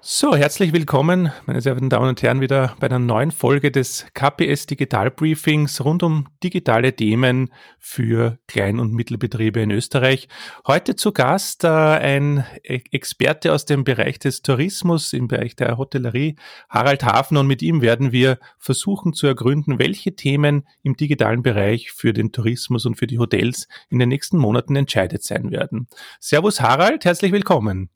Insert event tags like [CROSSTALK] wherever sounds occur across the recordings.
So, herzlich willkommen, meine sehr verehrten Damen und Herren, wieder bei einer neuen Folge des KPS Digital Briefings rund um digitale Themen für Klein- und Mittelbetriebe in Österreich. Heute zu Gast äh, ein e-, Experte aus dem Bereich des Tourismus, im Bereich der Hotellerie, Harald Hafen, und mit ihm werden wir versuchen zu ergründen, welche Themen im digitalen Bereich für den Tourismus und für die Hotels in den nächsten Monaten entscheidet sein werden. Servus Harald, herzlich willkommen.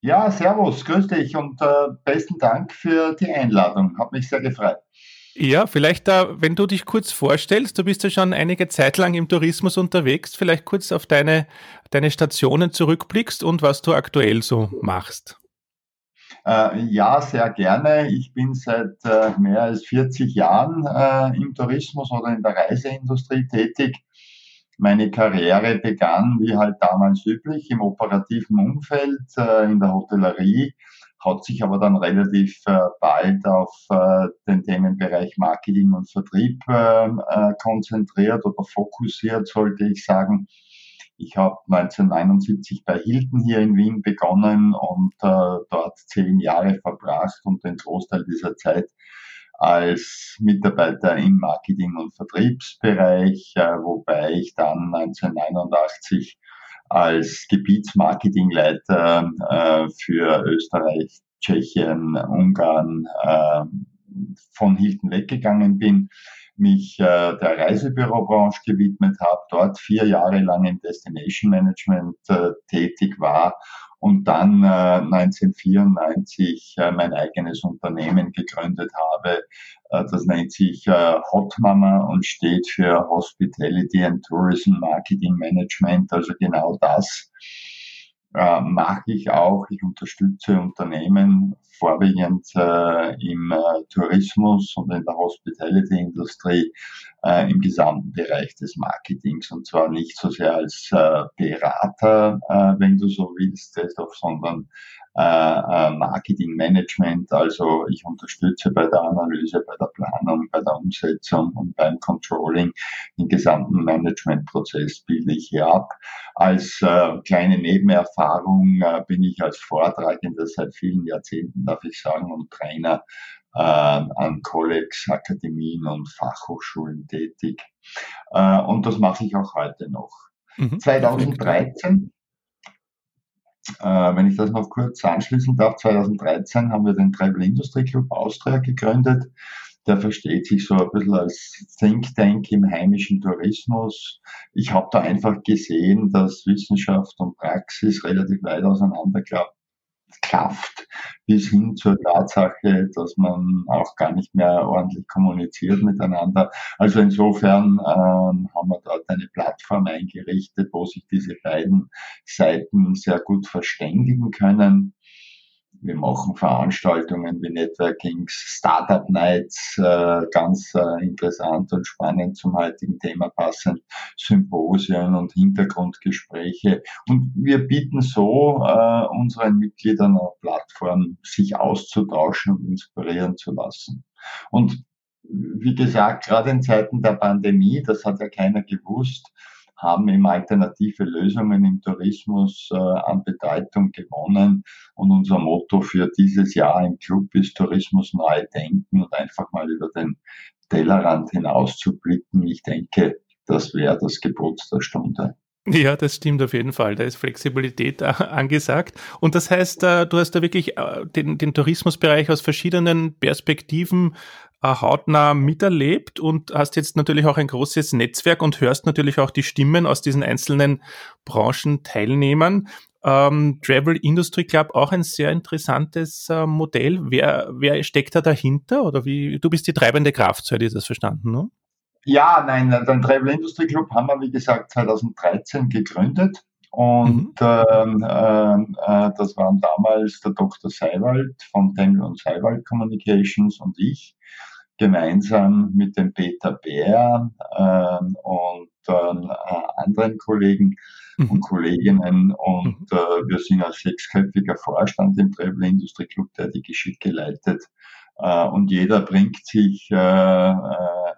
Ja, servus, grüß dich und äh, besten Dank für die Einladung. Hat mich sehr gefreut. Ja, vielleicht da, wenn du dich kurz vorstellst, du bist ja schon einige Zeit lang im Tourismus unterwegs, vielleicht kurz auf deine, deine Stationen zurückblickst und was du aktuell so machst. Äh, ja, sehr gerne. Ich bin seit äh, mehr als 40 Jahren äh, im Tourismus oder in der Reiseindustrie tätig meine Karriere begann, wie halt damals üblich, im operativen Umfeld, äh, in der Hotellerie, hat sich aber dann relativ äh, bald auf äh, den Themenbereich Marketing und Vertrieb ähm, äh, konzentriert oder fokussiert, sollte ich sagen. Ich habe 1979 bei Hilton hier in Wien begonnen und äh, dort zehn Jahre verbracht und den Großteil dieser Zeit als Mitarbeiter im Marketing- und Vertriebsbereich, äh, wobei ich dann 1989 als Gebietsmarketingleiter äh, für Österreich, Tschechien, Ungarn äh, von Hilton weggegangen bin, mich der Reisebürobranche gewidmet habe, dort vier Jahre lang im Destination Management tätig war und dann äh, 1994 äh, mein eigenes Unternehmen gegründet habe. Äh, das nennt sich äh, Hotmama und steht für Hospitality and Tourism Marketing Management, also genau das äh, mache ich auch. Ich unterstütze Unternehmen vorwiegend äh, im äh, Tourismus und in der Hospitality-Industrie äh, im gesamten Bereich des Marketings und zwar nicht so sehr als äh, Berater, äh, wenn du so willst, sondern äh, äh, Marketing Management. Also ich unterstütze bei der Analyse, bei der Planung, bei der Umsetzung und beim Controlling den gesamten Managementprozess bilde ich hier ab. Als äh, kleine Nebenerfahrung äh, bin ich als Vortragender seit vielen Jahrzehnten, darf ich sagen, und Trainer äh, an Colleges, Akademien und Fachhochschulen tätig. Äh, und das mache ich auch heute noch. Mhm. 2013 äh, wenn ich das noch kurz anschließen darf, 2013 haben wir den Travel Industry Club Austria gegründet. Der versteht sich so ein bisschen als Think Tank im heimischen Tourismus. Ich habe da einfach gesehen, dass Wissenschaft und Praxis relativ weit auseinander klafft, bis hin zur Tatsache, dass man auch gar nicht mehr ordentlich kommuniziert miteinander. Also insofern ähm, haben wir dort eine Plattform eingerichtet, wo sich diese beiden Seiten sehr gut verständigen können. Wir machen Veranstaltungen wie Networkings, Startup Nights, äh, ganz äh, interessant und spannend zum heutigen Thema passend, Symposien und Hintergrundgespräche. Und wir bieten so äh, unseren Mitgliedern eine Plattform, sich auszutauschen und inspirieren zu lassen. Und wie gesagt, gerade in Zeiten der Pandemie, das hat ja keiner gewusst, haben eben alternative Lösungen im Tourismus äh, an Bedeutung gewonnen. Und unser Motto für dieses Jahr im Club ist Tourismus neu denken und einfach mal über den Tellerrand hinaus zu blicken. Ich denke, das wäre das Gebot der Stunde. Ja, das stimmt auf jeden Fall. Da ist Flexibilität äh, angesagt. Und das heißt, äh, du hast da wirklich äh, den, den Tourismusbereich aus verschiedenen Perspektiven hautnah miterlebt und hast jetzt natürlich auch ein großes Netzwerk und hörst natürlich auch die Stimmen aus diesen einzelnen Branchenteilnehmern. Ähm, Travel Industry Club auch ein sehr interessantes äh, Modell. Wer, wer steckt da dahinter? Oder wie, du bist die treibende Kraft, so hätte ich das verstanden, ne? Ja, nein, den Travel Industry Club haben wir, wie gesagt, 2013 gegründet. Und mhm. ähm, äh, äh, das waren damals der Dr. Seiwald von Tengel und Seiwald Communications und ich, gemeinsam mit dem Peter Bär ähm, und äh, anderen Kollegen mhm. und Kolleginnen. Und mhm. äh, wir sind als sechsköpfiger Vorstand im Travel Industry Club, der die Geschicke leitet, äh, und jeder bringt sich äh, äh,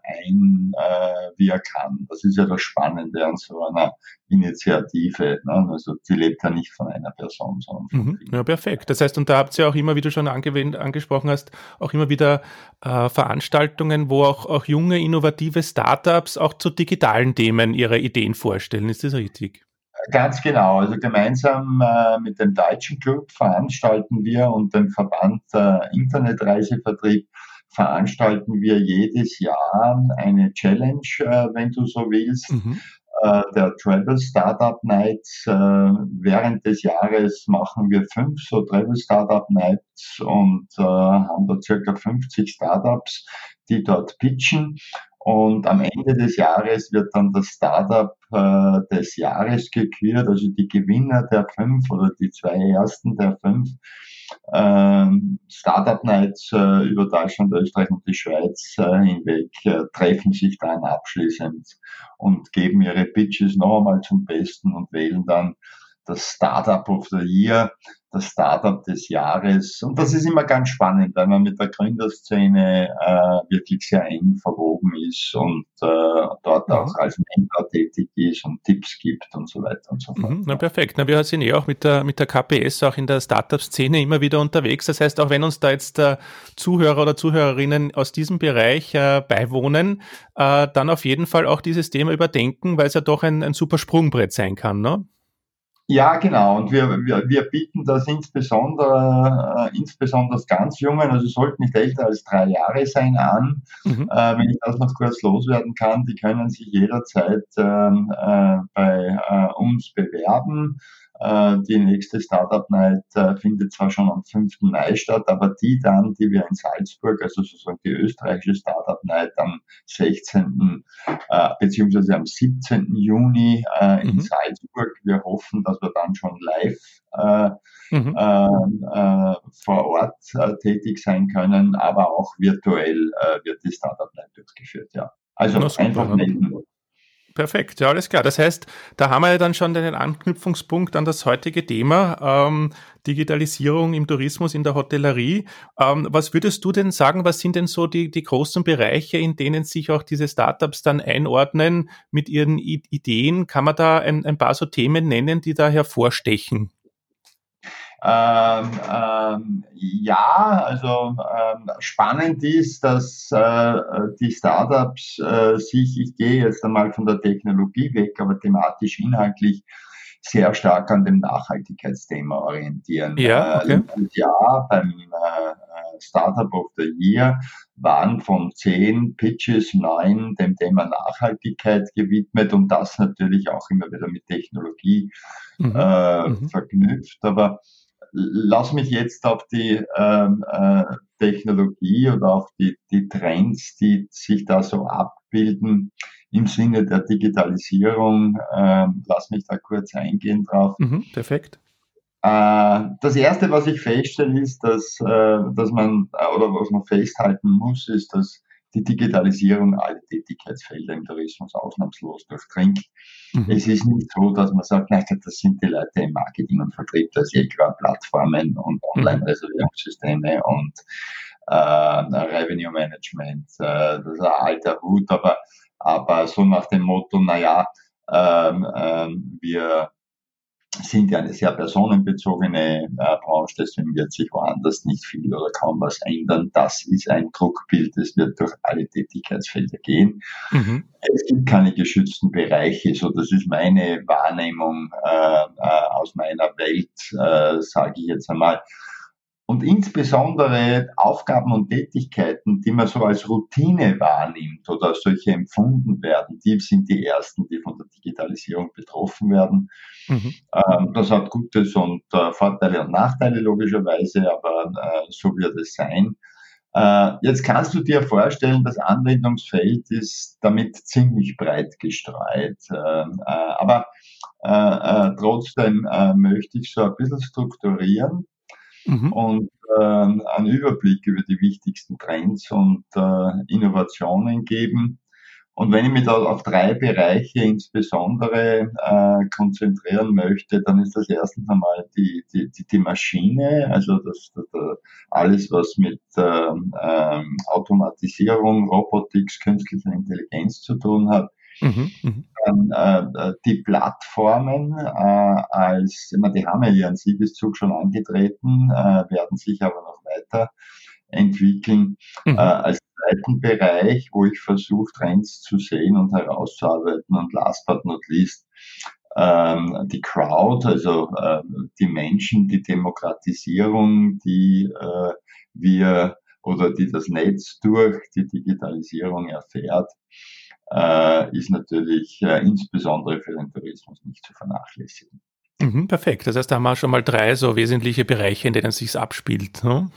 ein, äh, wie er kann. Das ist ja das Spannende an so einer Initiative. Ne? Also sie lebt ja nicht von einer Person, sondern von mhm. Ja, perfekt. Das heißt, und da habt ihr auch immer, wie du schon angesprochen hast, auch immer wieder äh, Veranstaltungen, wo auch, auch junge, innovative Startups auch zu digitalen Themen ihre Ideen vorstellen. Ist das richtig? Ganz genau. Also gemeinsam äh, mit dem Deutschen Club veranstalten wir und dem Verband äh, Internetreisevertrieb veranstalten wir jedes Jahr eine Challenge, äh, wenn du so willst. Mhm. Äh, der Travel Startup Nights. Äh, während des Jahres machen wir fünf so Travel Startup Nights und äh, haben da circa 50 Startups, die dort pitchen. Und am Ende des Jahres wird dann das Startup äh, des Jahres gekürt, also die Gewinner der fünf oder die zwei ersten der fünf ähm, Startup Nights äh, über Deutschland, Österreich und die Schweiz äh, hinweg äh, treffen sich dann abschließend und geben ihre Pitches noch einmal zum Besten und wählen dann das Startup of the Year, das Startup des Jahres. Und das ist immer ganz spannend, weil man mit der Gründerszene äh, wirklich sehr eng verwoben ist und äh, dort ja. auch als Mentor tätig ist und Tipps gibt und so weiter und so fort. Mhm, na perfekt. Na, wir sind eh auch mit der, mit der KPS auch in der Startup-Szene immer wieder unterwegs. Das heißt, auch wenn uns da jetzt äh, Zuhörer oder Zuhörerinnen aus diesem Bereich äh, beiwohnen, äh, dann auf jeden Fall auch dieses Thema überdenken, weil es ja doch ein, ein super Sprungbrett sein kann, ne? Ja, genau. Und wir, wir, wir bieten das insbesondere, äh, insbesondere ganz Jungen, also sollten nicht älter als drei Jahre sein, an. Mhm. Äh, wenn ich das noch kurz loswerden kann, die können sich jederzeit ähm, äh, bei äh, uns bewerben. Äh, die nächste Startup Night äh, findet zwar schon am 5. Mai statt, aber die dann, die wir in Salzburg, also sozusagen die österreichische Startup Night am 16. Äh, beziehungsweise am 17. Juni in mhm. Salzburg. Wir hoffen, dass wir dann schon live mhm. vor Ort tätig sein können, aber auch virtuell wird die Startup Night durchgeführt, ja. Also einfach melden. Perfekt, ja, alles klar. Das heißt, da haben wir ja dann schon den Anknüpfungspunkt an das heutige Thema, ähm, Digitalisierung im Tourismus, in der Hotellerie. Ähm, was würdest du denn sagen, was sind denn so die, die großen Bereiche, in denen sich auch diese Startups dann einordnen mit ihren I Ideen? Kann man da ein, ein paar so Themen nennen, die da hervorstechen? Ähm, ähm, ja, also ähm, spannend ist, dass äh, die Startups äh, sich, ich gehe jetzt einmal von der Technologie weg, aber thematisch inhaltlich sehr stark an dem Nachhaltigkeitsthema orientieren. Ja, äh, okay. Äh, ja beim äh, Startup of the Year waren von zehn Pitches neun dem Thema Nachhaltigkeit gewidmet und das natürlich auch immer wieder mit Technologie mhm. Äh, mhm. verknüpft. Aber lass mich jetzt auf die ähm, äh, Technologie oder auf die, die Trends, die sich da so abbilden im Sinne der Digitalisierung, äh, lass mich da kurz eingehen drauf. Mhm, perfekt. Äh, das erste, was ich feststelle, ist, dass, äh, dass man, äh, oder was man festhalten muss, ist, dass die Digitalisierung alle Tätigkeitsfelder im Tourismus ausnahmslos durchdringt. Mhm. Es ist nicht so, dass man sagt, naja, das sind die Leute im Marketing und Vertrieb, das ist klar Plattformen und mhm. Online-Reservierungssysteme und äh, Revenue Management, äh, das ist ein alter Hut, aber, aber so nach dem Motto, naja, ähm, ähm, wir sind ja eine sehr personenbezogene äh, Branche, deswegen wird sich woanders nicht viel oder kaum was ändern. Das ist ein Druckbild, das wird durch alle Tätigkeitsfelder gehen. Mhm. Es gibt keine geschützten Bereiche, so das ist meine Wahrnehmung äh, äh, aus meiner Welt, äh, sage ich jetzt einmal. Und insbesondere Aufgaben und Tätigkeiten, die man so als Routine wahrnimmt oder solche empfunden werden, die sind die ersten, die von der Digitalisierung betroffen werden. Mhm. Ähm, das hat Gutes und äh, Vorteile und Nachteile logischerweise, aber äh, so wird es sein. Äh, jetzt kannst du dir vorstellen, das Anwendungsfeld ist damit ziemlich breit gestreut. Ähm, äh, aber trotzdem möchte ich so ein bisschen strukturieren mhm. und äh, einen Überblick über die wichtigsten Trends und äh, Innovationen geben. Und wenn ich mich da auf drei Bereiche insbesondere äh, konzentrieren möchte, dann ist das erstens einmal die, die, die, die Maschine, also das, das, alles, was mit ähm, ähm, Automatisierung, Robotics, künstlicher Intelligenz zu tun hat. Mhm, mh. Dann äh, die Plattformen äh, als, ich meine, die haben ja ihren Siegeszug schon angetreten, äh, werden sich aber noch weiter entwickeln. Mhm. Äh, als zweiten Bereich, wo ich versuche, Trends zu sehen und herauszuarbeiten und last but not least ähm, die Crowd, also äh, die Menschen, die Demokratisierung, die äh, wir oder die das Netz durch die Digitalisierung erfährt, äh, ist natürlich äh, insbesondere für den Tourismus nicht zu vernachlässigen. Mhm, perfekt. Das heißt, da haben wir schon mal drei so wesentliche Bereiche, in denen es sich abspielt. Ne?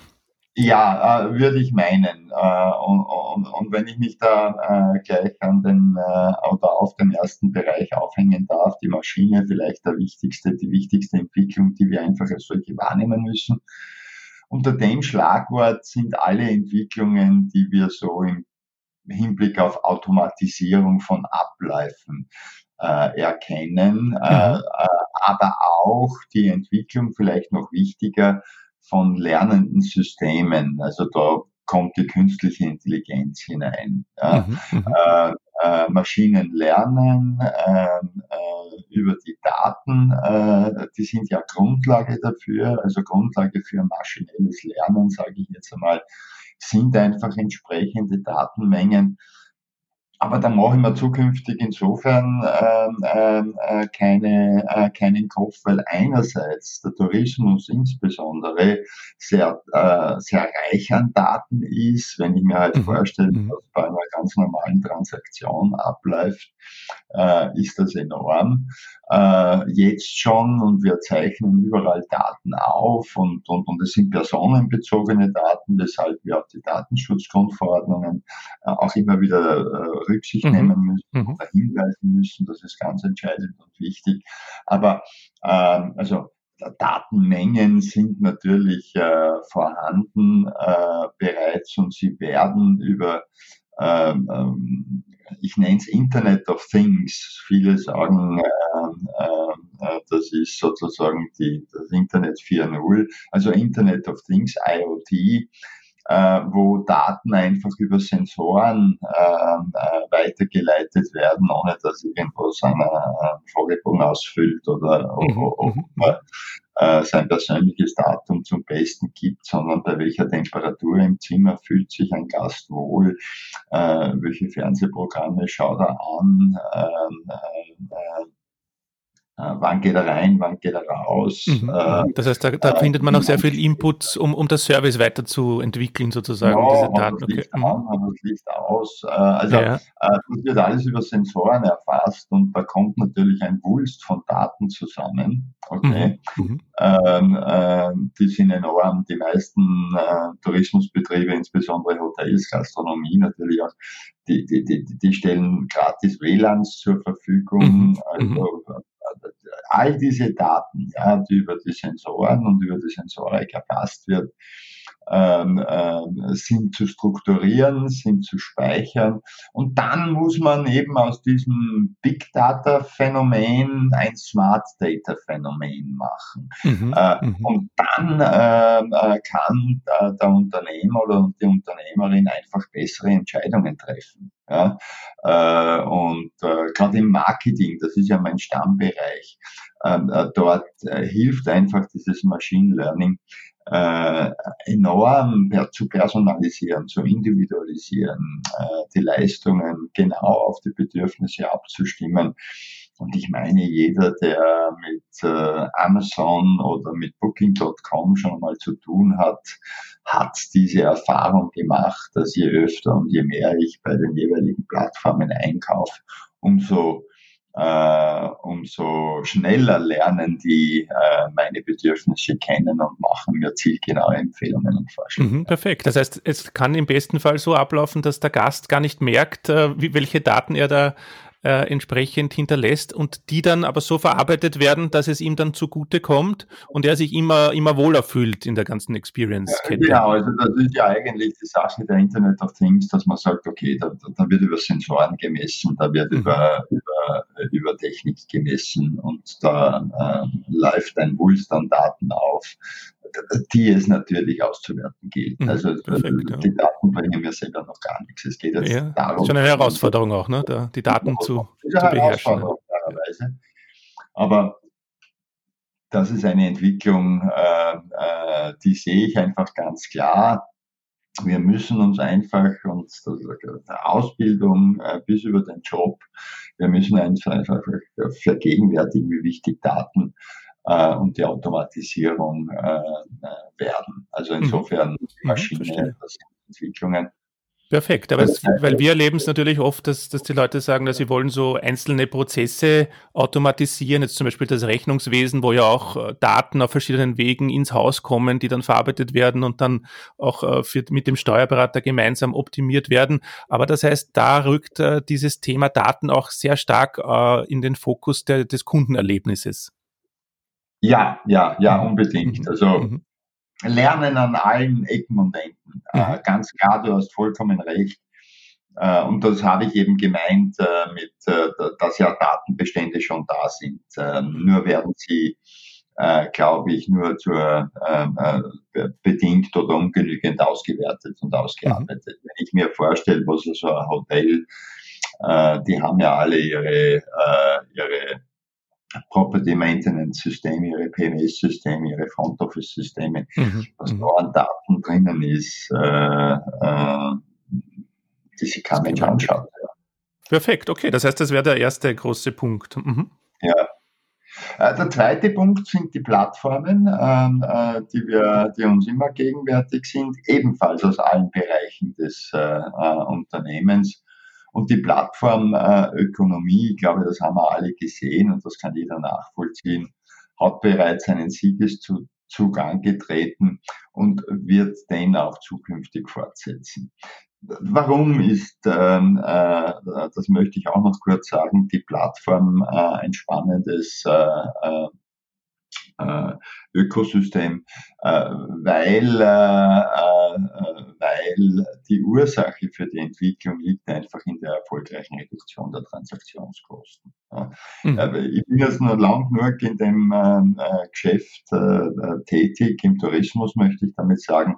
Ja, äh, würde ich meinen. Äh, und, und, und, wenn ich mich da äh, gleich an den äh, oder auf den ersten Bereich aufhängen darf, die Maschine vielleicht der wichtigste, die wichtigste Entwicklung, die wir einfach als solche wahrnehmen müssen. Unter dem Schlagwort sind alle Entwicklungen, die wir so im Hinblick auf Automatisierung von Abläufen äh, erkennen, äh, mhm. äh, aber auch die Entwicklung vielleicht noch wichtiger von lernenden Systemen. Also da kommt die künstliche Intelligenz hinein. Mhm, mhm. äh, äh, Maschinen lernen ähm, äh, über die Daten, äh, die sind ja Grundlage dafür, also Grundlage für maschinelles Lernen, sage ich jetzt einmal, sind einfach entsprechende Datenmengen aber da mache ich mir zukünftig insofern ähm, ähm, äh, keine, äh, keinen Kopf, weil einerseits der Tourismus insbesondere sehr, äh, sehr reich an Daten ist, wenn ich mir halt mhm. vorstelle, mhm. was bei einer ganz normalen Transaktion abläuft, äh, ist das enorm. Äh, jetzt schon und wir zeichnen überall Daten auf und, und, und es sind personenbezogene Daten, weshalb wir auf die Datenschutzgrundverordnungen äh, auch immer wieder äh, Rücksicht mhm. nehmen müssen mhm. oder hinweisen müssen. Das ist ganz entscheidend und wichtig. Aber ähm, also Datenmengen sind natürlich äh, vorhanden äh, bereits und sie werden über ähm, ähm, ich nenne es Internet of Things. Viele sagen, äh, äh, das ist sozusagen die, das Internet 4.0, also Internet of Things, IoT äh, wo Daten einfach über Sensoren ähm, äh, weitergeleitet werden, ohne dass irgendwas einer äh, Fragebogen ausfüllt oder, oder, mhm. oder äh, sein persönliches Datum zum Besten gibt, sondern bei welcher Temperatur im Zimmer fühlt sich ein Gast wohl, äh, welche Fernsehprogramme schaut er an, ähm, äh, äh, wann geht er rein, wann geht er raus. Mhm. Äh, das heißt, da, da äh, findet man auch sehr viel Input, um, um das Service weiterzuentwickeln, sozusagen, ja, diese Daten. Das Licht okay. an, das Licht aus. Äh, also ja. Äh, das wird alles über Sensoren erfasst und da kommt natürlich ein Wulst von Daten zusammen. Okay. Mhm. mhm. Ähm, äh, die sind enorm. Die meisten Tourismusbetriebe, insbesondere Hotels, Gastronomie natürlich auch, die, die, die, die stellen gratis WLANs zur Verfügung. Mhm. Also, mhm all diese Daten, ja, die über die Sensoren und über die Sensorik erfasst wird, ähm, äh, sind zu strukturieren, sind zu speichern. Und dann muss man eben aus diesem Big Data Phänomen ein Smart Data Phänomen machen. Mhm, äh, mhm. Und dann äh, äh kann äh, der Unternehmer oder die Unternehmerin einfach bessere Entscheidungen treffen. Ja? Äh, und äh, gerade im Marketing, das ist ja mein Stammbereich, ähm, äh, dort äh, hilft einfach dieses Machine Learning enorm zu personalisieren, zu individualisieren, die Leistungen genau auf die Bedürfnisse abzustimmen. Und ich meine, jeder, der mit äh, Amazon oder mit Booking.com schon mal zu tun hat, hat diese Erfahrung gemacht, dass je öfter und je mehr ich bei den jeweiligen Plattformen einkaufe, umso äh, umso schneller lernen die äh, meine Bedürfnisse kennen und machen mir zielgenaue Empfehlungen und Vorschläge. Mhm, perfekt. Das heißt, es kann im besten Fall so ablaufen, dass der Gast gar nicht merkt, äh, wie, welche Daten er da äh, entsprechend hinterlässt und die dann aber so verarbeitet werden, dass es ihm dann zugute kommt und er sich immer, immer wohler fühlt in der ganzen Experience-Kette. Ja, genau, also das ist ja eigentlich die Sache der Internet of Things, dass man sagt, okay, da, da wird über Sensoren gemessen, da wird mhm. über, über, über Technik gemessen und da äh, läuft ein Wulst an Daten auf die es natürlich auszuwerten gilt. Mhm, also perfekt, die ja. Daten bringen mir selber noch gar nichts. Es geht jetzt ja, darum. Das ist schon eine Herausforderung auch, ne? die Daten zu, zu beherrschen. Klarerweise. Aber das ist eine Entwicklung, äh, äh, die sehe ich einfach ganz klar. Wir müssen uns einfach uns der Ausbildung äh, bis über den Job, wir müssen einfach, einfach vergegenwärtigen, wie wichtig Daten äh, und die Automatisierung äh, äh werden. Also mhm. insofern mhm, Maschine, das sind Entwicklungen. Perfekt, aber es, weil wir erleben es natürlich oft, dass, dass die Leute sagen, dass sie wollen so einzelne Prozesse automatisieren, jetzt zum Beispiel das Rechnungswesen, wo ja auch äh, Daten auf verschiedenen Wegen ins Haus kommen, die dann verarbeitet werden und dann auch äh, für, mit dem Steuerberater gemeinsam optimiert werden. Aber das heißt, da rückt dieses Thema Daten auch sehr stark in den Fokus der, des Kundenerlebnisses. Ja, ja, ja, mhm. unbedingt. Mhm. Also mhm. Lernen an allen Ecken und Enden. Äh, ganz klar, du hast vollkommen recht. Äh, und das habe ich eben gemeint äh, mit, äh, dass ja Datenbestände schon da sind. Ähm, nur werden sie, äh, glaube ich, nur zur ähm, äh, bedingt oder ungenügend ausgewertet und ausgearbeitet. Mhm. Wenn ich mir vorstelle, was so ein Hotel, die haben ja alle ihre, ihre Property Maintenance Systeme, ihre PMS-Systeme, ihre Front Office-Systeme, mhm. was mhm. da an Daten drinnen ist, äh, äh, die sich kein Mensch anschaut. Ja. Perfekt, okay. Das heißt, das wäre der erste große Punkt. Mhm. Ja. Äh, der zweite Punkt sind die Plattformen, ähm, äh, die, wir, die uns immer gegenwärtig sind, ebenfalls aus allen Bereichen des äh, Unternehmens. Und die Plattformökonomie, ich glaube, das haben wir alle gesehen und das kann jeder nachvollziehen, hat bereits einen Siegeszug angetreten und wird den auch zukünftig fortsetzen. Warum ist, ähm, äh, das möchte ich auch noch kurz sagen, die Plattform äh, ein spannendes äh, äh Ökosystem, äh, weil, äh, weil die Ursache für die Entwicklung liegt einfach in der erfolgreichen Reduktion der Transaktionskosten. Mhm. Ich bin jetzt nur lang genug in dem Geschäft tätig, im Tourismus möchte ich damit sagen,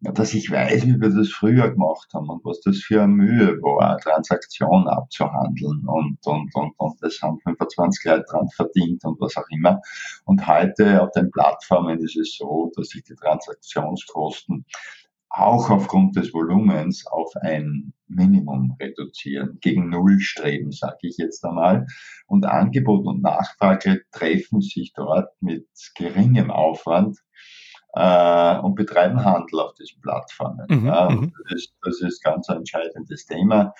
dass ich weiß, wie wir das früher gemacht haben und was das für eine Mühe war, eine Transaktion abzuhandeln und, und, und, und das haben 25 Leute dran verdient und was auch immer. Und heute auf den Plattformen ist es so, dass sich die Transaktionskosten auch aufgrund des Volumens auf ein Minimum reduzieren, gegen Null streben, sage ich jetzt einmal. Und Angebot und Nachfrage treffen sich dort mit geringem Aufwand äh, und betreiben Handel auf diesen Plattformen. Mhm, mhm. das, ist, das ist ganz ein entscheidendes Thema.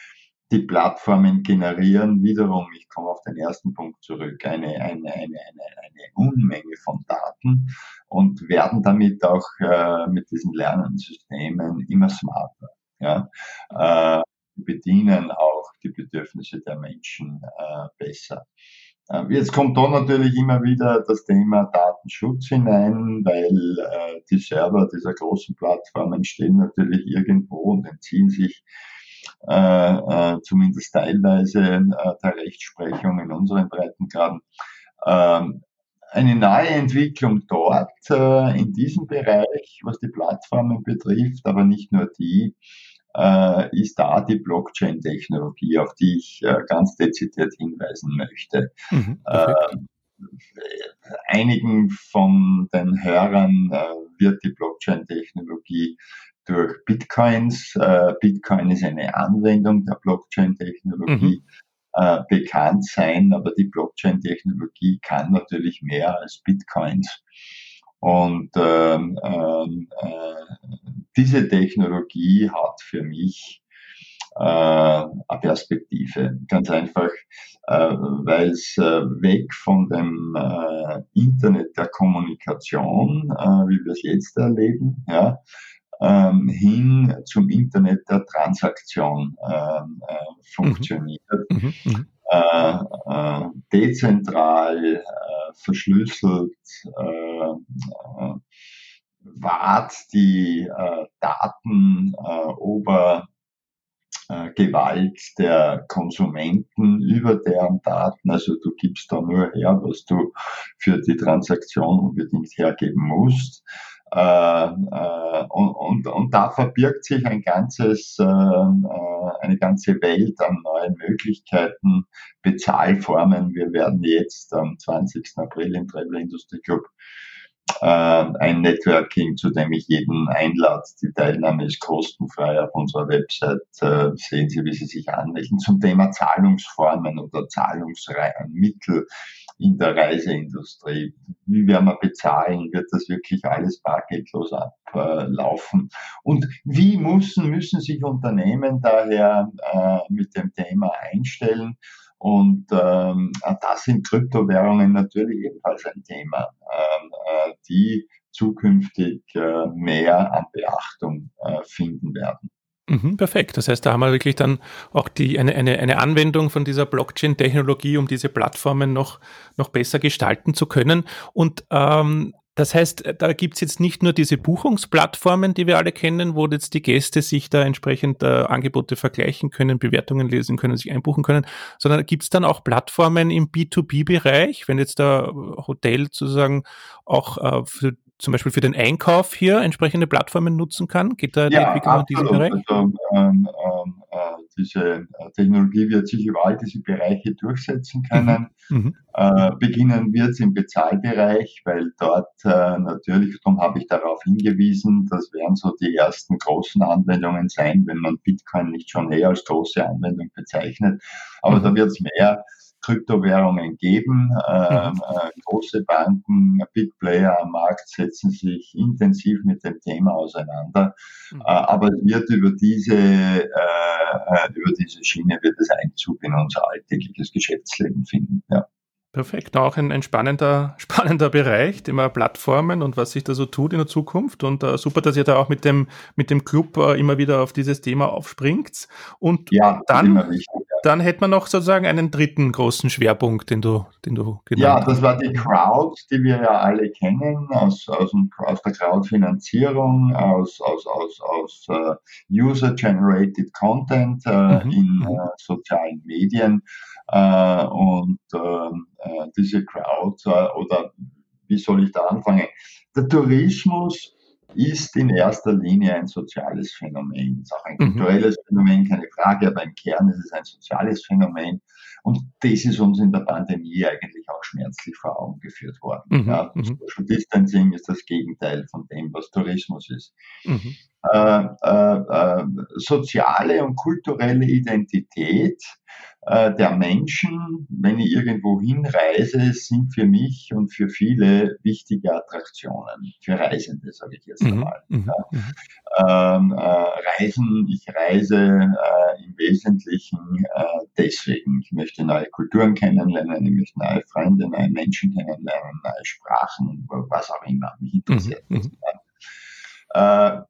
Die Plattformen generieren wiederum, ich komme auf den ersten Punkt zurück, eine, eine, eine, eine, eine Unmenge von Daten und werden damit auch äh, mit diesen Lernsystemen immer smarter. Ja? Äh, bedienen auch die Bedürfnisse der Menschen äh, besser. Ähm, jetzt kommt da natürlich immer wieder das Thema Datenschutz hinein, weil äh, die Server dieser großen Plattformen stehen natürlich irgendwo und entziehen sich äh, äh, zumindest teilweise äh, der Rechtsprechung in unseren Breitengraden. Ähm, eine neue Entwicklung dort äh, in diesem Bereich, was die Plattformen betrifft, aber nicht nur die, äh, ist da die Blockchain-Technologie, auf die ich äh, ganz dezidiert hinweisen möchte. Mhm, äh, einigen von den Hörern äh, wird die Blockchain-Technologie durch Bitcoins, äh, Bitcoin ist eine Anwendung der Blockchain-Technologie, mhm. Äh, bekannt sein, aber die Blockchain-Technologie kann natürlich mehr als Bitcoins. Und ähm, ähm, äh, diese Technologie hat für mich äh, eine Perspektive. Ganz einfach, äh, weil es äh, weg von dem äh, Internet der Kommunikation, äh, wie wir es jetzt erleben, ja, ähm, hin zum Internet der Transaktion ähm, äh, funktioniert. Mhm. Mhm. äh, äh, dezentral, äh, verschlüsselt, äh, äh, wahrt die Daten ober Gewalt der Konsumenten über deren Daten. Also du gibst da nur her, was du für die Transaktion unbedingt hergeben musst. Äh, äh, und, und, und da verbirgt sich ein ganzes, äh, eine ganze Welt an neuen Möglichkeiten, Bezahlformen. Wir werden jetzt am 20. April im Travel Industry Club ein Networking, zu dem ich jeden einlade. Die Teilnahme ist kostenfrei auf unserer Website. sehen Sie, wie Sie sich anmelden zum Thema Zahlungsformen oder Zahlungsmittel in der Reiseindustrie. Wie werden wir bezahlen? Wird das wirklich alles bargeldlos ablaufen? Und wie müssen, müssen sich Unternehmen daher äh, mit dem Thema einstellen? Und ähm, da sind Kryptowährungen natürlich ebenfalls ein Thema, ähm, äh, die zukünftig äh, mehr an Beachtung äh, finden werden. Mhm, perfekt. Das heißt, da haben wir wirklich dann auch die, eine, eine, eine Anwendung von dieser Blockchain-Technologie, um diese Plattformen noch, noch besser gestalten zu können. Und ähm, das heißt, da gibt's jetzt nicht nur diese Buchungsplattformen, die wir alle kennen, wo jetzt die Gäste sich da entsprechend äh, Angebote vergleichen können, Bewertungen lesen können, sich einbuchen können, sondern gibt's dann auch Plattformen im B2B-Bereich, wenn jetzt der Hotel sozusagen auch äh, für zum Beispiel für den Einkauf hier entsprechende Plattformen nutzen kann? Geht da die ja, Entwicklung in diesem Bereich? Also, ähm, ähm, äh, diese äh, Technologie wird sich über all diese Bereiche durchsetzen können. Mhm. mhm. Äh, beginnen wird es im Bezahlbereich, weil dort äh, natürlich, darum habe ich darauf hingewiesen, das werden so die ersten großen Anwendungen sein, wenn man Bitcoin nicht schon eher als große Anwendung bezeichnet. Aber mhm. da wird es mehr Kryptowährungen geben. Ähm, mhm. Äh, große Banken, Big Player am Markt setzen sich intensiv mit dem Thema auseinander. Mhm. Äh, aber es wird über diese, äh, über diese Schiene wird es Einzug in unser alltägliches Geschäftsleben finden. Ja. Perfekt, auch ein, ein spannender, [LAUGHS] spannender Bereich, Thema Plattformen und was sich da so tut in der Zukunft. Und uh, super, dass ihr da auch mit dem, mit dem Club uh, immer wieder auf dieses Thema aufspringt. Und ja, dann, wichtig, ja. dann hätte man noch sozusagen einen dritten großen Schwerpunkt, den du, den du genannt hast. Ja, das war die Crowd, die wir ja alle kennen, aus, aus, aus der Crowdfinanzierung, aus, aus, aus, aus uh, User-Generated Content mhm. in mhm. sozialen Medien. Äh, und ähm, äh, diese Crowd äh, oder wie soll ich da anfangen? Der Tourismus ist in erster Linie ein soziales Phänomen. Es ist auch ein mhm. kulturelles mhm. Phänomen, keine Frage, aber im Kern ist es ein soziales Phänomen. Und das ist uns in der Pandemie eigentlich auch schmerzlich vor Augen geführt worden. Mhm. Ja, mhm. Social Distancing ist das Gegenteil von dem, was Tourismus ist. Mhm. Äh, äh, äh, soziale und kulturelle Identität der Menschen, wenn ich irgendwo hinreise, sind für mich und für viele wichtige Attraktionen, für Reisende, sage ich jetzt mhm, einmal. Mhm, ja. Mhm. Ähm, äh, Reisen, ich reise äh, im Wesentlichen äh, deswegen. Ich möchte neue Kulturen kennenlernen, ich möchte neue Freunde, neue Menschen kennenlernen, neue Sprachen, was auch immer mich interessiert. Mhm, mhm. äh,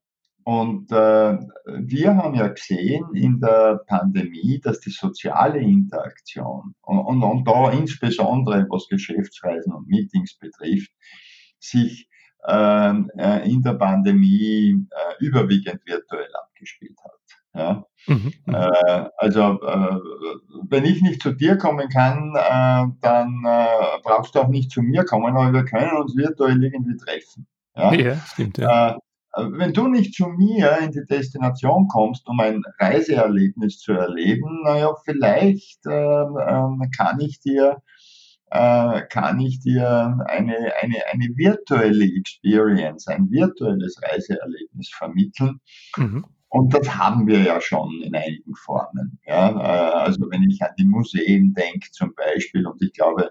und äh, wir haben ja gesehen in der Pandemie, dass die soziale Interaktion und, und, und da insbesondere was Geschäftsreisen und Meetings betrifft, sich ähm, äh, in der Pandemie äh, überwiegend virtuell abgespielt hat. Ja? Mhm, mhm. äh, also äh, wenn ich nicht zu dir kommen kann, äh, dann äh, brauchst du auch nicht zu mir kommen, aber wir können uns virtuell irgendwie treffen. Ja, ja stimmt. Ja. Wenn du nicht zu mir in die Destination kommst, um ein Reiseerlebnis zu erleben, naja, vielleicht ähm, ähm, kann ich dir äh, kann ich dir eine, eine, eine virtuelle Experience, ein virtuelles Reiseerlebnis vermitteln. Mhm. Und das haben wir ja schon in einigen Formen. Ja? Äh, also wenn ich an die Museen denke zum Beispiel, und ich glaube,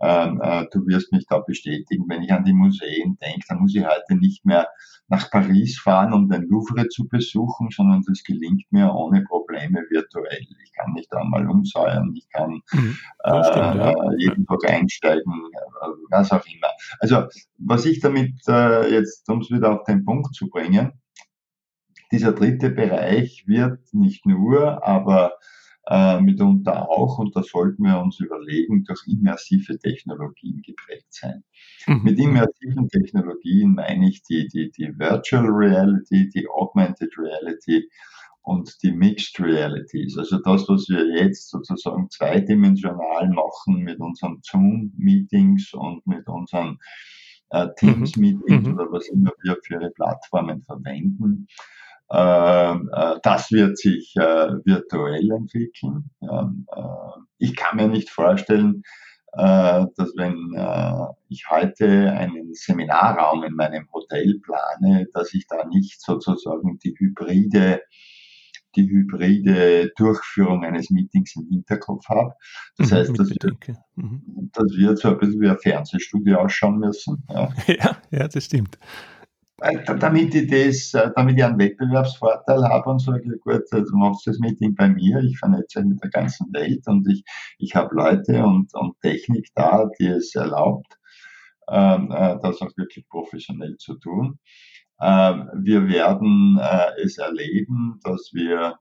du wirst mich da bestätigen, wenn ich an die Museen denke, dann muss ich heute nicht mehr nach Paris fahren, um den Louvre zu besuchen, sondern das gelingt mir ohne Probleme virtuell. Ich kann mich da mal umsäuern, ich kann mhm, äh, stimmt, ja. jeden Tag einsteigen, äh, was auch immer. Also was ich damit äh, jetzt, um es wieder auf den Punkt zu bringen, dieser dritte Bereich wird nicht nur, aber äh, mitunter auch, und da sollten wir uns überlegen, durch immersive Technologien geprägt sein. Mhm. Mit immersiven Technologien meine ich die, die, die Virtual Reality, die Augmented Reality und die Mixed Realities. Also das, was wir jetzt sozusagen zweidimensional machen mit unseren Zoom-Meetings und mit unseren äh, Teams-Meetings mhm. oder was immer wir für ihre Plattformen verwenden. Äh, äh, das wird sich äh, virtuell entwickeln. Ähm, äh, ich kann mir nicht vorstellen, dass wenn ich heute einen Seminarraum in meinem Hotel plane, dass ich da nicht sozusagen die hybride die hybride Durchführung eines Meetings im Hinterkopf habe. Das mhm, heißt, das wird, mhm. das wird so ein bisschen wie ein Fernsehstudio ausschauen müssen. Ja, [LAUGHS] ja, ja das stimmt. Damit ich, das, äh, damit ich einen Wettbewerbsvorteil habe und sage, gut, also du machst das Meeting bei mir, ich vernetze mit der ganzen Welt und ich, ich habe Leute und, und Technik da, die es erlaubt, ähm, äh, das auch wirklich professionell zu tun. Ähm, wir werden äh, es erleben, dass wir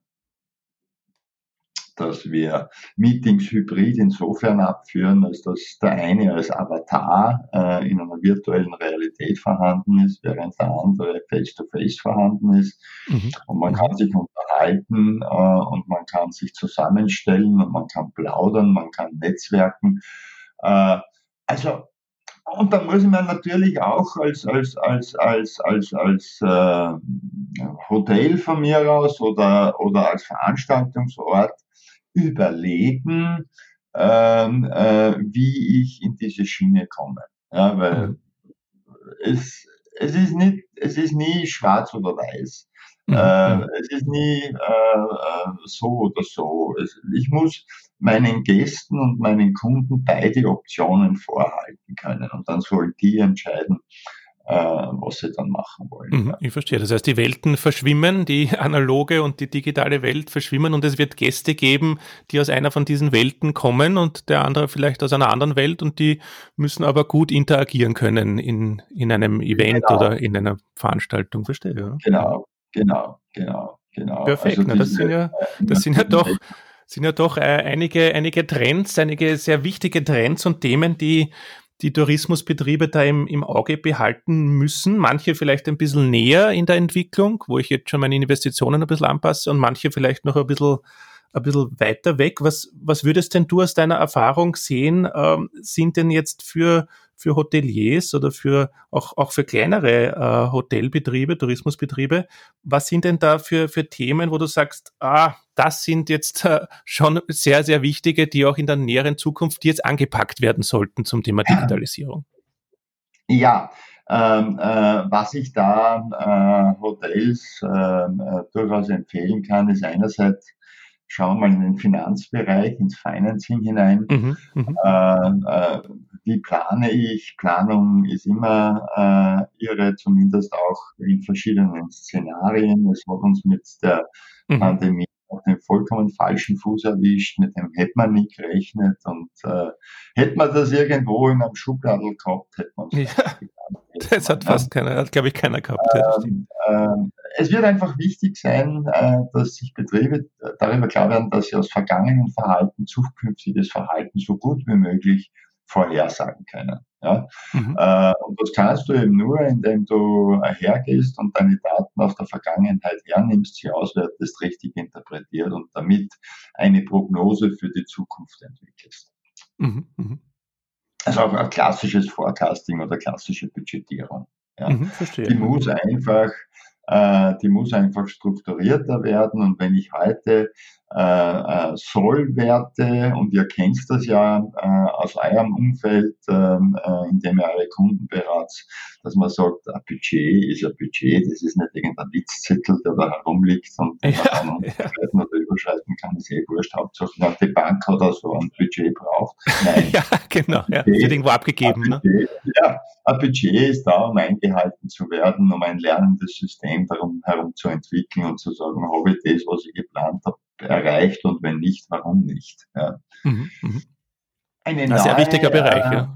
dass wir Meetings hybrid insofern abführen, als dass der eine als Avatar äh, in einer virtuellen Realität vorhanden ist, während der andere face-to-face -face vorhanden ist. Mhm. Und man kann sich unterhalten äh, und man kann sich zusammenstellen und man kann plaudern, man kann netzwerken. Äh, also und da muss man natürlich auch als, als, als, als, als, als äh, Hotel von mir aus oder, oder als Veranstaltungsort überlegen, ähm, äh, wie ich in diese Schiene komme. Ja, weil mhm. es, es, ist nicht, es ist nie schwarz oder weiß. Mhm. Äh, es ist nie äh, äh, so oder so. Ich muss meinen Gästen und meinen Kunden beide Optionen vorhalten können und dann sollen die entscheiden, was sie dann machen wollen. Mhm, ich verstehe. Das heißt, die Welten verschwimmen, die [LAUGHS] analoge und die digitale Welt verschwimmen und es wird Gäste geben, die aus einer von diesen Welten kommen und der andere vielleicht aus einer anderen Welt und die müssen aber gut interagieren können in, in einem Event genau. oder in einer Veranstaltung. Verstehe. Ja. Genau, genau, genau, genau. Perfekt. Also Na, das sind ja, das sind ja doch sind ja doch äh, einige, einige Trends, einige sehr wichtige Trends und Themen, die die Tourismusbetriebe da im, im Auge behalten müssen. Manche vielleicht ein bisschen näher in der Entwicklung, wo ich jetzt schon meine Investitionen ein bisschen anpasse und manche vielleicht noch ein bisschen, ein bisschen weiter weg. Was, was würdest denn du aus deiner Erfahrung sehen, ähm, sind denn jetzt für, für Hoteliers oder für auch, auch für kleinere äh, Hotelbetriebe, Tourismusbetriebe. Was sind denn da für, für Themen, wo du sagst, ah, das sind jetzt äh, schon sehr, sehr wichtige, die auch in der näheren Zukunft jetzt angepackt werden sollten zum Thema Digitalisierung? Ja, ähm, äh, was ich da äh, Hotels ähm, äh, durchaus empfehlen kann, ist einerseits schauen mal in den Finanzbereich, ins Financing hinein. Mhm, äh, äh, wie plane ich? Planung ist immer äh, irre, zumindest auch in verschiedenen Szenarien. Es hat uns mit der mhm. Pandemie auf den vollkommen falschen Fuß erwischt, mit dem hätte man nicht gerechnet. Und äh, hätte man das irgendwo in einem Schubladel gehabt, hätte man es ja, [LAUGHS] Das hat fast keiner, hat glaube ich keiner gehabt. Ähm, äh, es wird einfach wichtig sein, äh, dass sich Betriebe darüber klar werden, dass sie aus vergangenen Verhalten zukünftiges Verhalten so gut wie möglich vorhersagen können. Ja? Mhm. Äh, und das kannst du eben nur, indem du hergehst und deine Daten aus der Vergangenheit hernimmst, sie auswertest, richtig interpretiert und damit eine Prognose für die Zukunft entwickelst. Mhm. Mhm. Also auch ein klassisches Forecasting oder klassische Budgetierung. Ja? Mhm, die muss einfach äh, die muss einfach strukturierter werden. Und wenn ich heute äh, äh, Sollwerte, und ihr kennt das ja äh, aus eurem Umfeld, ähm, äh, in dem ihr eure Kunden beratet, dass man sagt, ein Budget ist ein Budget, das ist nicht irgendein Witzzettel, der da herumliegt und [LAUGHS] ja, man ja. oder überschreiten kann, ist eh wurscht. Hauptsache, die Bank hat so ein Budget braucht. Nein. [LAUGHS] ja, genau, ja. Budget, wird irgendwo abgegeben. Ne? Budget, ne? Ja, ein Budget ist da, um eingehalten zu werden, um ein lernendes System darum herum zu entwickeln und zu sagen, habe ich das, was ich geplant habe, erreicht und wenn nicht, warum nicht. Ja. Mhm, mh. Eine Ein sehr wichtiger Bereich, äh, ja.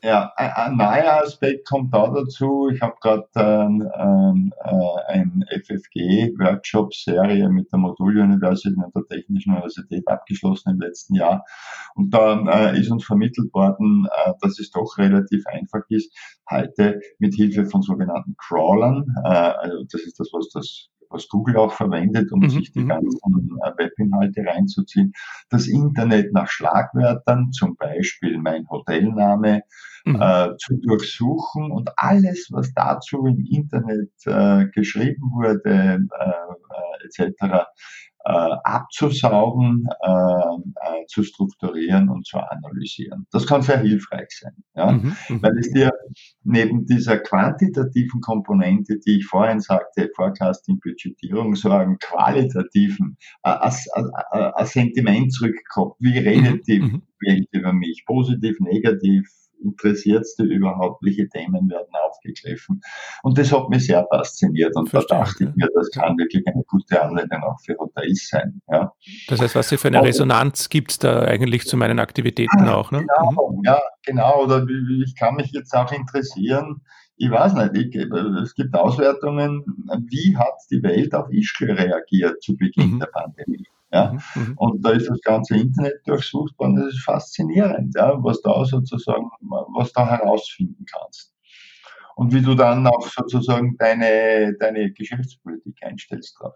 Ja, ein, neuer Aspekt kommt da dazu. Ich habe gerade ähm, ähm, äh, ein FFG-Workshop-Serie mit der Modul University und der Technischen Universität abgeschlossen im letzten Jahr. Und da äh, ist uns vermittelt worden, äh, dass es doch relativ einfach ist, heute mit Hilfe von sogenannten Crawlern, äh, also das ist das, was das was Google auch verwendet, um mhm. sich die mhm. ganzen äh, Webinhalte reinzuziehen. Das Internet nach Schlagwörtern, zum Beispiel mein Hotelname, mhm. äh, zu durchsuchen und alles, was dazu im Internet äh, geschrieben wurde, äh, äh etc., abzusaugen, äh, äh, zu strukturieren und zu analysieren. Das kann sehr hilfreich sein, ja? Mhm, mhm, weil es dir neben dieser quantitativen Komponente, die ich vorhin sagte, Forecasting, Budgetierung, so einen qualitativen, äh, ein Sentiment zurückkommt. Wie redet die mhm. Welt über mich? Positiv, negativ, Interessiertste überhaupt, welche Themen werden aufgegriffen. Und das hat mich sehr fasziniert und Verstehe, da dachte ich mir, das kann wirklich eine gute Anleitung auch für Hotels sein. Ja. Das heißt, was für eine Resonanz gibt es da eigentlich zu meinen Aktivitäten ja, auch? Ne? Genau, mhm. ja, genau. Oder ich kann mich jetzt auch interessieren, ich weiß nicht, ich, es gibt Auswertungen, wie hat die Welt auf Ischgl reagiert zu Beginn mhm. der Pandemie? Ja? Mhm, mhm. Und da ist das ganze Internet durchsucht worden. Das ist faszinierend, ja? was da sozusagen, was da herausfinden kannst. Und wie du dann auch sozusagen deine, deine Geschäftspolitik einstellst drauf.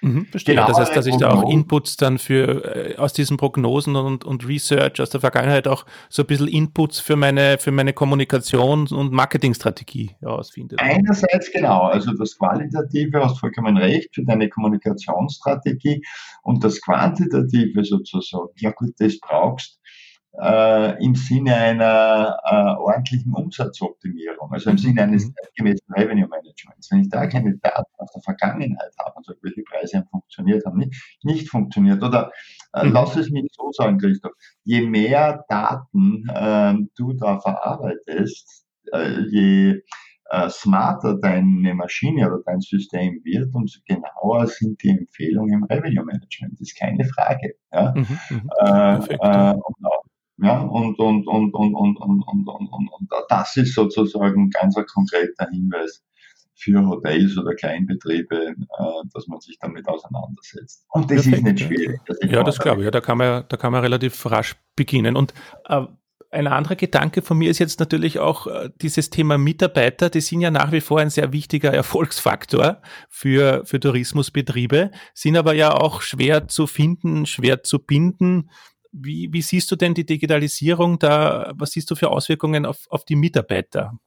Mhm, verstehe. Genau, das heißt, dass ich da auch Inputs dann für äh, aus diesen Prognosen und, und Research aus der Vergangenheit auch so ein bisschen Inputs für meine, für meine Kommunikation und Marketingstrategie herausfinde. Einerseits genau, also das Qualitative hast vollkommen recht für deine Kommunikationsstrategie und das Quantitative sozusagen, ja gut, das brauchst äh, im Sinne einer äh, ordentlichen Umsatzoptimierung, also im Sinne eines zeitgemäßen mhm. Revenue Managements. Wenn ich da keine Daten aus der Vergangenheit habe, also welche Preise haben funktioniert, haben nicht, nicht funktioniert, oder äh, mhm. lass es mich so sagen, Christoph, je mehr Daten äh, du da verarbeitest, äh, je äh, smarter deine Maschine oder dein System wird, umso genauer sind die Empfehlungen im Revenue Management. Das ist keine Frage. Ja? Mhm, mhm. äh, äh, und ja, und, und, und, und, und, und, und, und, und, und das ist sozusagen ganz ein konkreter Hinweis für Hotels oder Kleinbetriebe, äh, dass man sich damit auseinandersetzt. Und das Perfekt, ist nicht schwierig. Das ja, das glaube ich. Ja, da kann man, da kann man relativ rasch beginnen. Und äh, ein anderer Gedanke von mir ist jetzt natürlich auch äh, dieses Thema Mitarbeiter. Die sind ja nach wie vor ein sehr wichtiger Erfolgsfaktor für, für Tourismusbetriebe, sind aber ja auch schwer zu finden, schwer zu binden. Wie, wie siehst du denn die Digitalisierung da? Was siehst du für Auswirkungen auf, auf die Mitarbeiter?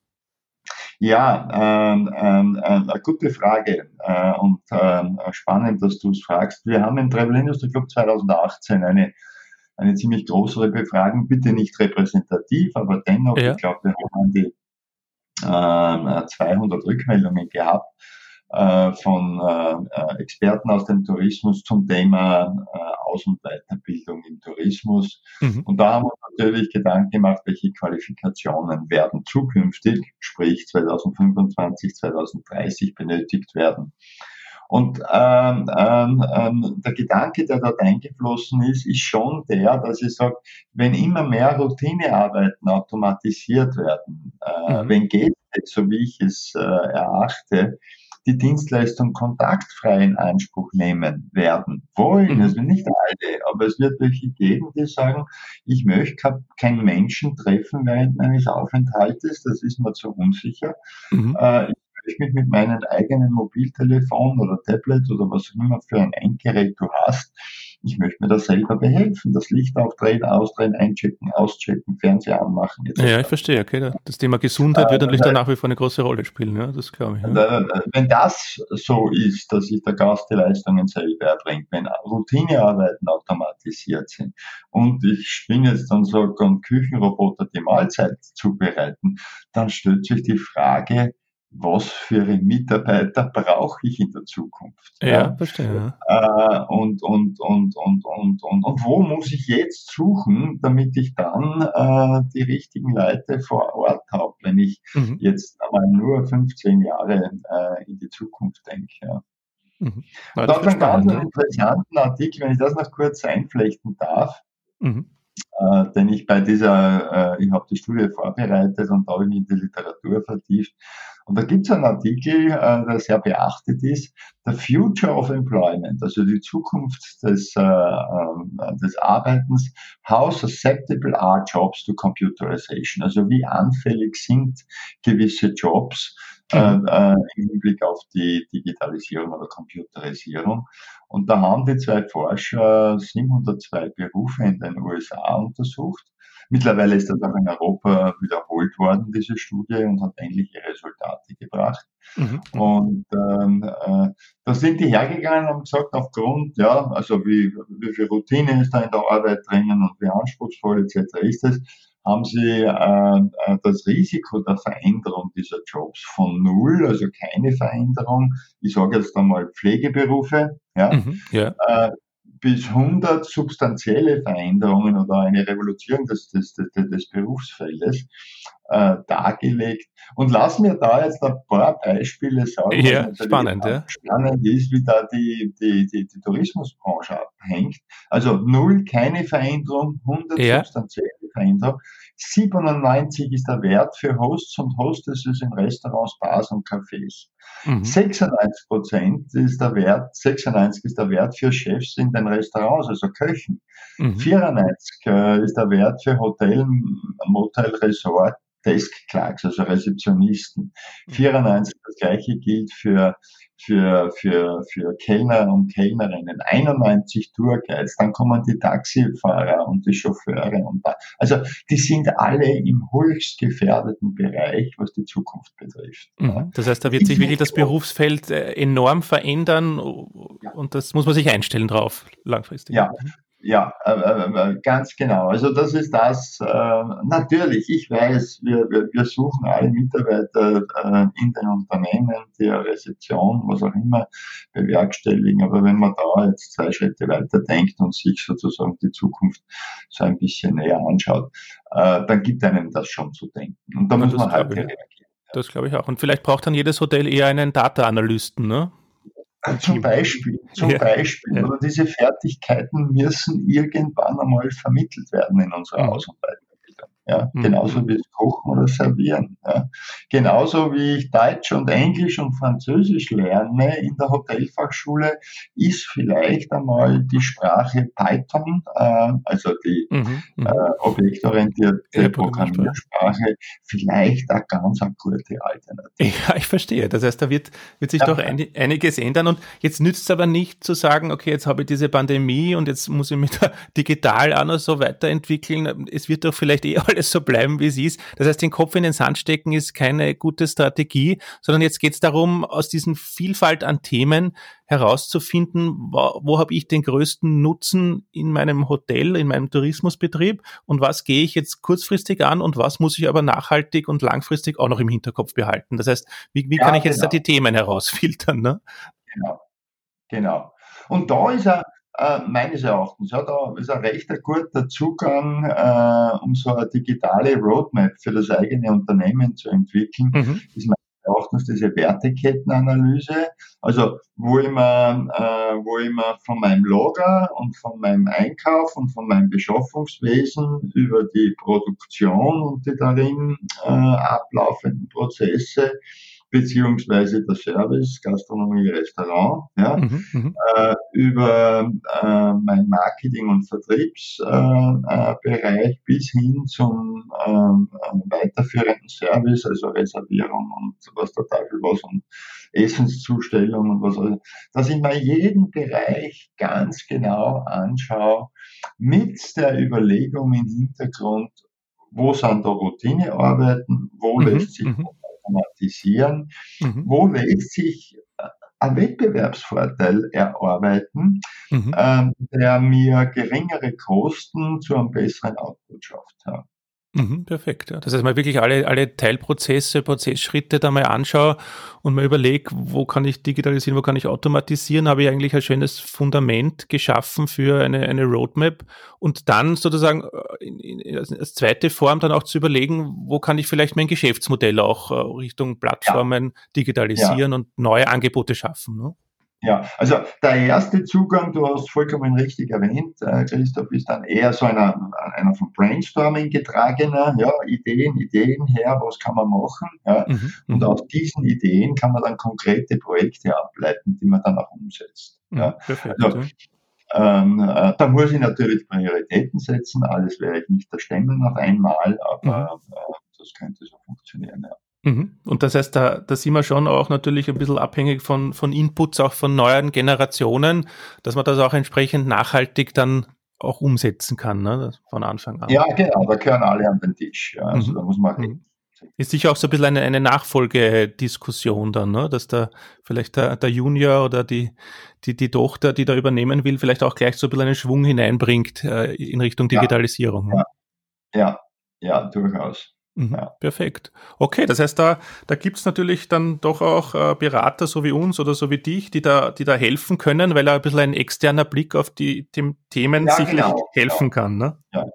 Ja, ähm, ähm, äh, eine gute Frage äh, und äh, spannend, dass du es fragst. Wir haben im Travel Industry Club 2018 eine, eine ziemlich größere Befragung, bitte nicht repräsentativ, aber dennoch, ja. ich glaube, wir haben die 200 ähm, Rückmeldungen gehabt von äh, Experten aus dem Tourismus zum Thema äh, Aus- und Weiterbildung im Tourismus. Mhm. Und da haben wir uns natürlich Gedanken gemacht, welche Qualifikationen werden zukünftig, sprich 2025, 2030 benötigt werden. Und ähm, ähm, ähm, der Gedanke, der dort eingeflossen ist, ist schon der, dass ich sage, wenn immer mehr Routinearbeiten automatisiert werden, äh, mhm. wenn geht, so wie ich es äh, erachte, die Dienstleistung kontaktfrei in Anspruch nehmen werden wollen. Mhm. Also nicht alle, aber es wird welche geben, die sagen, ich möchte keinen Menschen treffen während meines Aufenthaltes, das ist mir zu unsicher. Mhm. Äh, ich möchte mich mit meinem eigenen Mobiltelefon oder Tablet oder was auch immer für ein Endgerät du hast, ich möchte mir da selber behelfen. Das Licht aufdrehen, ausdrehen, einchecken, auschecken, Fernseher anmachen. Etc. Ja, ich verstehe. Okay. Das Thema Gesundheit wird natürlich äh, da nach wie vor eine große Rolle spielen. Ja, das glaube ich. Ja. Äh, wenn das so ist, dass sich der Gast die Leistungen selber erbringt, wenn Routinearbeiten automatisiert sind und ich bin jetzt dann so ein Küchenroboter die Mahlzeit zubereiten, dann stellt sich die Frage, was für Mitarbeiter brauche ich in der Zukunft. Ja, verstehe. Äh, und, und, und, und, und, und, und wo muss ich jetzt suchen, damit ich dann äh, die richtigen Leute vor Ort habe, wenn ich mhm. jetzt einmal nur 15 Jahre äh, in die Zukunft denke. Mhm. Da hat einen ganz interessanten Artikel, wenn ich das noch kurz einflechten darf. Mhm. äh, den ich bei dieser, äh, ich habe die Studie vorbereitet und da habe ich mich in die Literatur vertieft. Und da gibt es einen Artikel, äh, der sehr beachtet ist, The Future of Employment, also die Zukunft des, äh, äh, des Arbeitens, how susceptible are jobs to computerization, also wie anfällig sind gewisse Jobs äh, mhm. äh, im Hinblick auf die Digitalisierung oder Computerisierung. Und da haben die zwei Forscher 702 Berufe in den USA untersucht Mittlerweile ist das auch in Europa wiederholt worden, diese Studie, und hat ähnliche Resultate gebracht. Mhm. Und ähm, äh, da sind die hergegangen und haben gesagt, aufgrund, ja, also wie, wie viel Routine ist da in der Arbeit drinnen und wie anspruchsvoll etc. ist es, haben sie äh, äh, das Risiko der Veränderung dieser Jobs von null, also keine Veränderung, ich sage jetzt einmal Pflegeberufe, ja, mhm, ja. Äh, bis 100 substanzielle Veränderungen oder eine Revolution des, des, des, des Berufsfeldes äh, dargelegt. Und lass mir da jetzt ein paar Beispiele sagen. Ja, spannend, ja. Spannend ist, wie da die, die, die, die Tourismusbranche abhängt. Also null, keine Veränderung, 100 ja. substanzielle Veränderung. 97 ist der Wert für Hosts und Hostesses in Restaurants, Bars und Cafés. Mhm. 96 Prozent ist der Wert, 96 ist der Wert für Chefs in den Restaurants, also Köchen. Mhm. 94 äh, ist der Wert für Hotel, Motel, Resort, Desk Clerks, also Rezeptionisten. 94 mhm. das gleiche gilt für für, für, für Kellner und Kellnerinnen, 91 Tourguides, dann kommen die Taxifahrer und die Chauffeure und da. Also die sind alle im höchst gefährdeten Bereich, was die Zukunft betrifft. Mhm. Das heißt, da wird sich wirklich das Berufsfeld äh, enorm verändern und das muss man sich einstellen drauf, langfristig. Ja, mhm. Ja, äh, äh, äh, ganz genau. Also das ist das. Äh, natürlich, ich weiß, wir, wir, wir suchen alle Mitarbeiter in den Unternehmen, die Rezeption, was auch immer, bewerkstelligen. Aber wenn man da jetzt zwei Schritte weiter denkt und sich sozusagen die Zukunft so ein bisschen näher anschaut, dann gibt einem das schon zu denken. Und da muss man halt reagieren. Das glaube ich auch. Und vielleicht braucht dann jedes Hotel eher einen Data-Analysten, ne? Zum [LAUGHS] Beispiel, zum ja. Beispiel. Ja. Oder diese Fertigkeiten müssen irgendwann einmal vermittelt werden in unserer mhm. Ja, mhm. genauso wie das Kochen oder Servieren. Ja. Genauso wie ich Deutsch und Englisch und Französisch lerne in der Hotelfachschule, ist vielleicht einmal die Sprache Python, äh, also die mhm. mhm. äh, objektorientierte ja, Programmiersprache, vielleicht eine ganz gute Alternative. Ja, ich verstehe. Das heißt, da wird, wird sich ja. doch ein, einiges ändern. Und jetzt nützt es aber nicht zu sagen, okay, jetzt habe ich diese Pandemie und jetzt muss ich mich [LAUGHS] da digital auch noch so weiterentwickeln. Es wird doch vielleicht eh alles alles so bleiben, wie es ist. Das heißt, den Kopf in den Sand stecken ist keine gute Strategie, sondern jetzt geht es darum, aus diesen Vielfalt an Themen herauszufinden, wo, wo habe ich den größten Nutzen in meinem Hotel, in meinem Tourismusbetrieb und was gehe ich jetzt kurzfristig an und was muss ich aber nachhaltig und langfristig auch noch im Hinterkopf behalten. Das heißt, wie, wie ja, kann ich jetzt genau. da die Themen herausfiltern? Ne? Genau, genau. Und da ist er äh, meines Erachtens. Ja, da ist ein recht guter Zugang, äh, um so eine digitale Roadmap für das eigene Unternehmen zu entwickeln. Mhm. Ist meines Erachtens diese Wertekettenanalyse, also wo ich, mir, äh, wo ich mir von meinem Lager und von meinem Einkauf und von meinem Beschaffungswesen über die Produktion und die darin äh, ablaufenden Prozesse beziehungsweise der Service, Gastronomie, Restaurant, ja, mhm, mhm, äh, über äh, mein Marketing- und Vertriebsbereich äh, bis hin zum ähm, weiterführenden Service, also Reservierung und was der Teufel was und Essenszustellung und was, also, dass ich mir jeden Bereich ganz genau anschaue, mit der Überlegung im Hintergrund, wo sind da Routinearbeiten, wo mhm, lässt sich mhm automatisieren. Mhm. Wo lässt sich äh, ein Wettbewerbsvorteil erarbeiten, mhm. ähm, der mir geringere Kosten zu einem besseren Output schafft. Ja. Mhm, perfekt. Ja. Das heißt, mal wirklich alle, alle Teilprozesse, Prozessschritte da mal anschaue und mir überlege, wo kann ich digitalisieren, wo kann ich automatisieren, habe ich eigentlich ein schönes Fundament geschaffen für eine, eine Roadmap und dann sozusagen äh, in, in, als zweite Form dann auch zu überlegen, wo kann ich vielleicht mein Geschäftsmodell auch äh, Richtung Plattformen ja. digitalisieren ja. und neue Angebote schaffen. Ne? Ja, also der erste Zugang, du hast vollkommen richtig erwähnt, äh, Christoph, ist dann eher so einer, einer von Brainstorming getragener, ja, Ideen, Ideen her, was kann man machen, ja, mhm. und mhm. aus diesen Ideen kann man dann konkrete Projekte ableiten, die man dann auch umsetzt. Mhm, ja. Perfekt, also, ähm, äh, da muss ich natürlich Prioritäten setzen, alles werde ich nicht erstemmen auf einmal, aber mhm. äh, das könnte so funktionieren, ja. Mhm. Und das heißt, da, da sind wir schon auch natürlich ein bisschen abhängig von, von Inputs auch von neuen Generationen, dass man das auch entsprechend nachhaltig dann auch umsetzen kann, ne? von Anfang an. Ja, genau, da gehören alle an den Tisch. Ja. Also mhm. da muss man mhm. Ist sicher auch so ein bisschen eine, eine Nachfolgediskussion dann, ne? dass da vielleicht der, der Junior oder die, die, die Tochter, die da übernehmen will, vielleicht auch gleich so ein bisschen einen Schwung hineinbringt äh, in Richtung Digitalisierung. Ja, ja, ja durchaus. Mhm, ja. Perfekt. Okay, das heißt, da, da gibt es natürlich dann doch auch äh, Berater so wie uns oder so wie dich, die da, die da helfen können, weil er ein bisschen ein externer Blick auf die, die Themen ja, sicherlich genau, helfen genau. kann. Ne? Ja.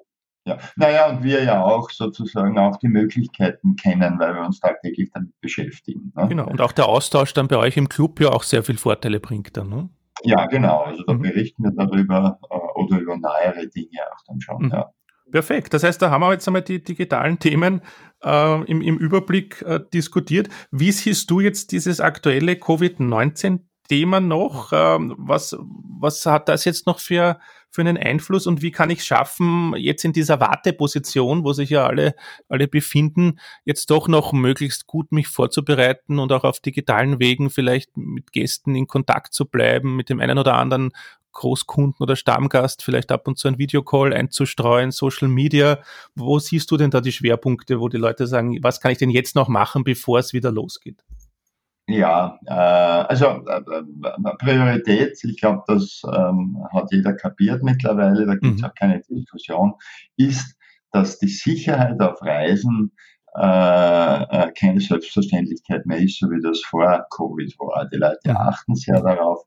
Ja, naja, und wir ja auch sozusagen auch die Möglichkeiten kennen, weil wir uns tagtäglich damit beschäftigen. Ne? Genau, und auch der Austausch dann bei euch im Club ja auch sehr viel Vorteile bringt dann. Ne? Ja, genau. Also da mhm. berichten wir darüber äh, oder über neuere Dinge auch dann schon. Mhm. Ja. Perfekt. Das heißt, da haben wir jetzt einmal die digitalen Themen äh, im, im Überblick äh, diskutiert. Wie siehst du jetzt dieses aktuelle Covid-19-Thema noch? Ähm, was, was hat das jetzt noch für, für einen Einfluss und wie kann ich schaffen, jetzt in dieser Warteposition, wo sich ja alle, alle befinden, jetzt doch noch möglichst gut mich vorzubereiten und auch auf digitalen Wegen vielleicht mit Gästen in Kontakt zu bleiben, mit dem einen oder anderen Großkunden oder Stammgast vielleicht ab und zu ein Videocall einzustreuen, Social Media. Wo siehst du denn da die Schwerpunkte, wo die Leute sagen, was kann ich denn jetzt noch machen, bevor es wieder losgeht? Ja, äh, also äh, äh Priorität, ich glaube, das ähm, hat jeder kapiert mittlerweile, da gibt es mhm. auch keine Diskussion, ist, dass die Sicherheit auf Reisen äh, äh, keine Selbstverständlichkeit mehr ist, so wie das vor Covid war. Die Leute mhm. achten sehr darauf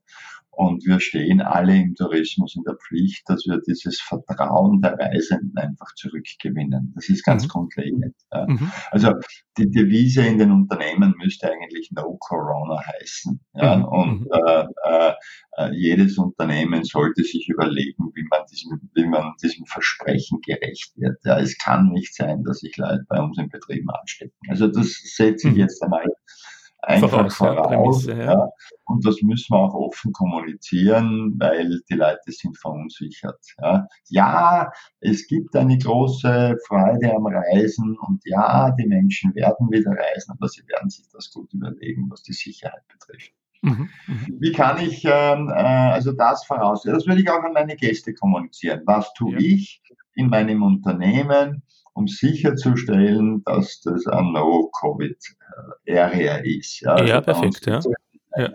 und wir stehen alle im Tourismus in der Pflicht, dass wir dieses Vertrauen der Reisenden einfach zurückgewinnen. Das ist ganz mhm. grundlegend. Mhm. Also die Devise in den Unternehmen müsste eigentlich No Corona heißen. Ja. Mhm. Und mhm. äh, äh, äh, jedes Unternehmen sollte sich überlegen, wie man diesem, wie man diesem Versprechen gerecht wird. Ja. Es kann nicht sein, dass sich Leute bei uns im Betrieb anstecken. Also das setze ich mhm. jetzt einmal einfach voraus. Prämisse, ja. Ja. Und das müssen wir auch offen kommunizieren, weil die Leute sind verunsichert. Ja. ja, es gibt eine große Freude am Reisen und ja, die Menschen werden wieder reisen, aber sie werden sich das gut überlegen, was die Sicherheit betrifft. Mhm, mhm. Wie kann ich ähm, äh, also das voraus? Das würde ich auch an meine Gäste kommunizieren. Was tue ich in meinem Unternehmen, um sicherzustellen, dass das ein No-Covid-Area ist. Ja, ja also perfekt, ja. Ja.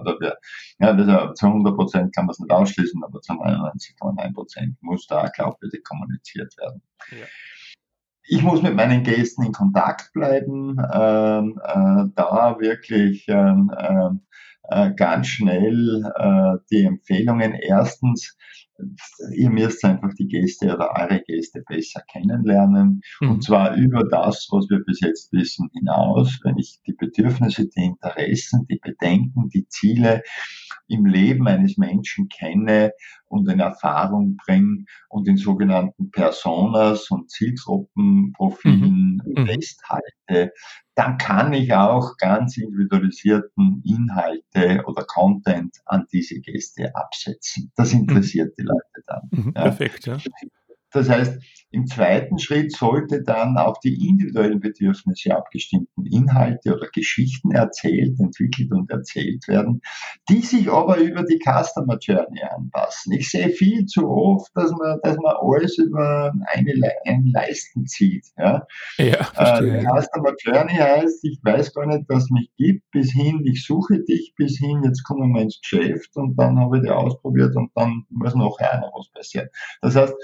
Oder wir, ja, das, zu 100 Prozent kann man es nicht ausschließen, aber zu 99,9 Prozent muss da glaubwürdig kommuniziert werden. Ja. Ich muss mit meinen Gästen in Kontakt bleiben, ähm, äh, da wirklich ähm, äh, ganz schnell äh, die Empfehlungen erstens ihr müsst einfach die Gäste oder eure Gäste besser kennenlernen. Mhm. Und zwar über das, was wir bis jetzt wissen, hinaus. Wenn ich die Bedürfnisse, die Interessen, die Bedenken, die Ziele im Leben eines Menschen kenne und in Erfahrung bringe und in sogenannten Personas und Zielgruppenprofilen mhm. mhm. festhalte, dann kann ich auch ganz individualisierten Inhalte oder Content an diese Gäste absetzen. Das interessiert die Leute dann. Mhm, ja. Perfekt, ja. Das heißt, im zweiten Schritt sollte dann auf die individuellen Bedürfnisse abgestimmten Inhalte oder Geschichten erzählt, entwickelt und erzählt werden, die sich aber über die Customer Journey anpassen. Ich sehe viel zu oft, dass man, dass man alles über eine, einen Leisten zieht. Ja? Ja, äh, Customer Journey heißt, ich weiß gar nicht, was mich gibt, bis hin, ich suche dich, bis hin, jetzt kommen wir ins Geschäft und dann habe ich die ausprobiert und dann muss noch einer was passieren. Das heißt,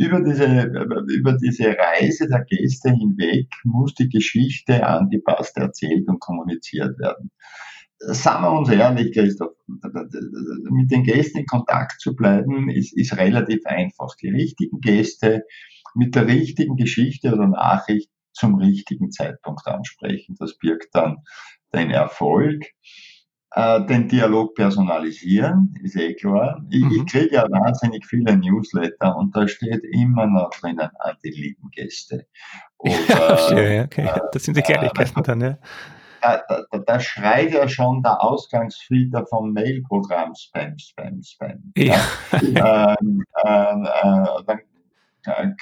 über diese, über diese Reise der Gäste hinweg muss die Geschichte angepasst erzählt und kommuniziert werden. Sagen wir uns ehrlich, Christoph, mit den Gästen in Kontakt zu bleiben, ist, ist relativ einfach. Die richtigen Gäste mit der richtigen Geschichte oder Nachricht zum richtigen Zeitpunkt ansprechen. Das birgt dann den Erfolg. Äh, den Dialog personalisieren, ist eh klar. Ich, mhm. ich kriege ja wahnsinnig viele Newsletter und da steht immer noch drinnen an die lieben Gäste. [LAUGHS] Oder, ja, okay. Äh, das sind die Kleinigkeiten äh, dann, ja. Da, da, da, schreit ja schon der Ausgangsfilter vom Mailprogramm Spam, Spam, Spam. Ja. ja. [LAUGHS] ähm, äh, dann äh,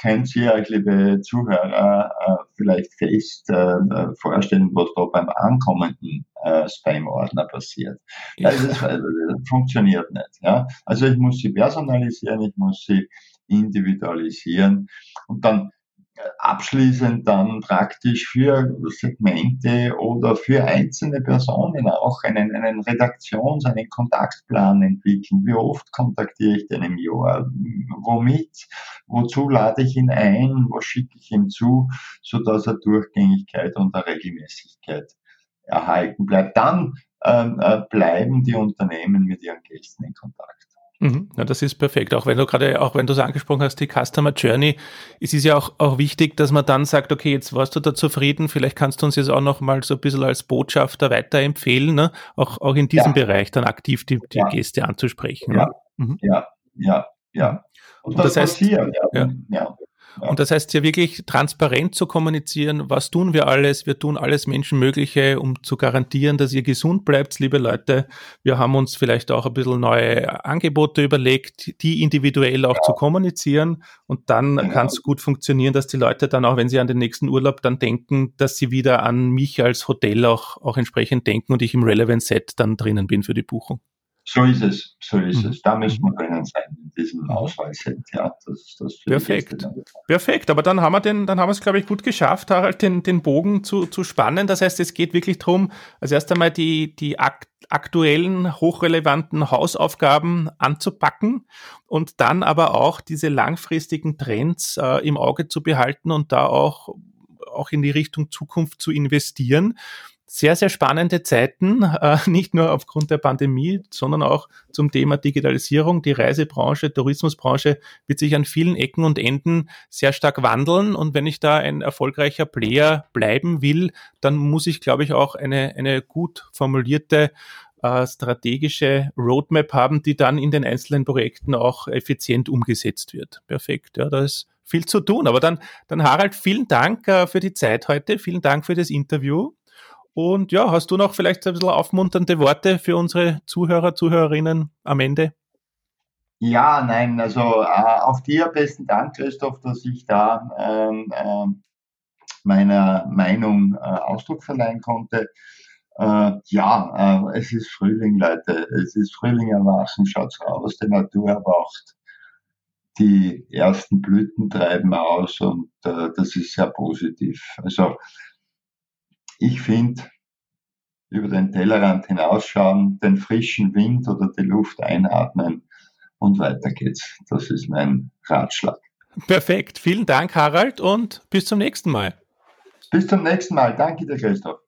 könnt ihr euch, liebe Zuhörer, äh, vielleicht fest äh, vorstellen, was da beim ankommenden Spam-Ordner passiert. Das, ist, das funktioniert nicht. Ja? Also ich muss sie personalisieren, ich muss sie individualisieren und dann abschließend dann praktisch für Segmente oder für einzelne Personen auch einen, einen Redaktions-, einen Kontaktplan entwickeln. Wie oft kontaktiere ich den im Jahr? Womit? Wozu lade ich ihn ein? Was schicke ich ihm zu? So dass er Durchgängigkeit und eine Regelmäßigkeit erhalten bleibt. Dann ähm, äh, bleiben die Unternehmen mit ihren Gästen in Kontakt. Mhm. Ja, das ist perfekt. Auch wenn du gerade, auch wenn du es angesprochen hast, die Customer Journey, es ist ja auch, auch wichtig, dass man dann sagt, okay, jetzt warst du da zufrieden, vielleicht kannst du uns jetzt auch noch mal so ein bisschen als Botschafter weiterempfehlen, ne? auch, auch in diesem ja. Bereich dann aktiv die, die ja. Gäste anzusprechen. Ja, ne? mhm. ja, ja, ja. Und, Und das, das heißt, passiert, ja. Ja. Und das heißt ja wirklich transparent zu kommunizieren, was tun wir alles? Wir tun alles Menschenmögliche, um zu garantieren, dass ihr gesund bleibt, liebe Leute. Wir haben uns vielleicht auch ein bisschen neue Angebote überlegt, die individuell auch ja. zu kommunizieren. Und dann genau. kann es gut funktionieren, dass die Leute dann auch, wenn sie an den nächsten Urlaub dann denken, dass sie wieder an mich als Hotel auch, auch entsprechend denken und ich im Relevant Set dann drinnen bin für die Buchung. So ist es, so ist mhm. es. Da müssen wir drinnen sein in diesem mhm. Auswahlset. Ja, das, das Perfekt. Perfekt. Aber dann haben wir den, dann haben wir es, glaube ich, gut geschafft, Harald, den, den Bogen zu, zu spannen. Das heißt, es geht wirklich darum, als erst einmal die, die aktuellen, hochrelevanten Hausaufgaben anzupacken und dann aber auch diese langfristigen Trends äh, im Auge zu behalten und da auch auch in die Richtung Zukunft zu investieren sehr, sehr spannende Zeiten, äh, [LAUGHS] nicht nur aufgrund der Pandemie, sondern auch zum Thema Digitalisierung. Die Reisebranche, Tourismusbranche wird sich an vielen Ecken und Enden sehr stark wandeln. Und wenn ich da ein erfolgreicher Player bleiben will, dann muss ich, glaube ich, auch eine, eine gut formulierte äh, strategische Roadmap haben, die dann in den einzelnen Projekten auch effizient umgesetzt wird. Perfekt, ja, da ist viel zu tun. Aber dann, dann Harald, vielen Dank äh, für die Zeit heute, vielen Dank für das Interview. Und ja, hast du noch vielleicht ein bisschen aufmunternde Worte für unsere Zuhörer, Zuhörerinnen am Ende? Ja, nein, also äh, auch dir besten Dank, Christoph, dass ich da ähm, äh, meiner Meinung äh, Ausdruck verleihen konnte. Äh, ja, äh, es ist Frühling, Leute. Es ist Frühling erwachen, schaut's raus, die Natur erwacht. Die ersten Blüten treiben aus und äh, das ist sehr positiv. Also ich finde, über den Tellerrand hinausschauen, den frischen Wind oder die Luft einatmen und weiter geht's. Das ist mein Ratschlag. Perfekt. Vielen Dank, Harald, und bis zum nächsten Mal. Bis zum nächsten Mal. Danke dir, Christoph.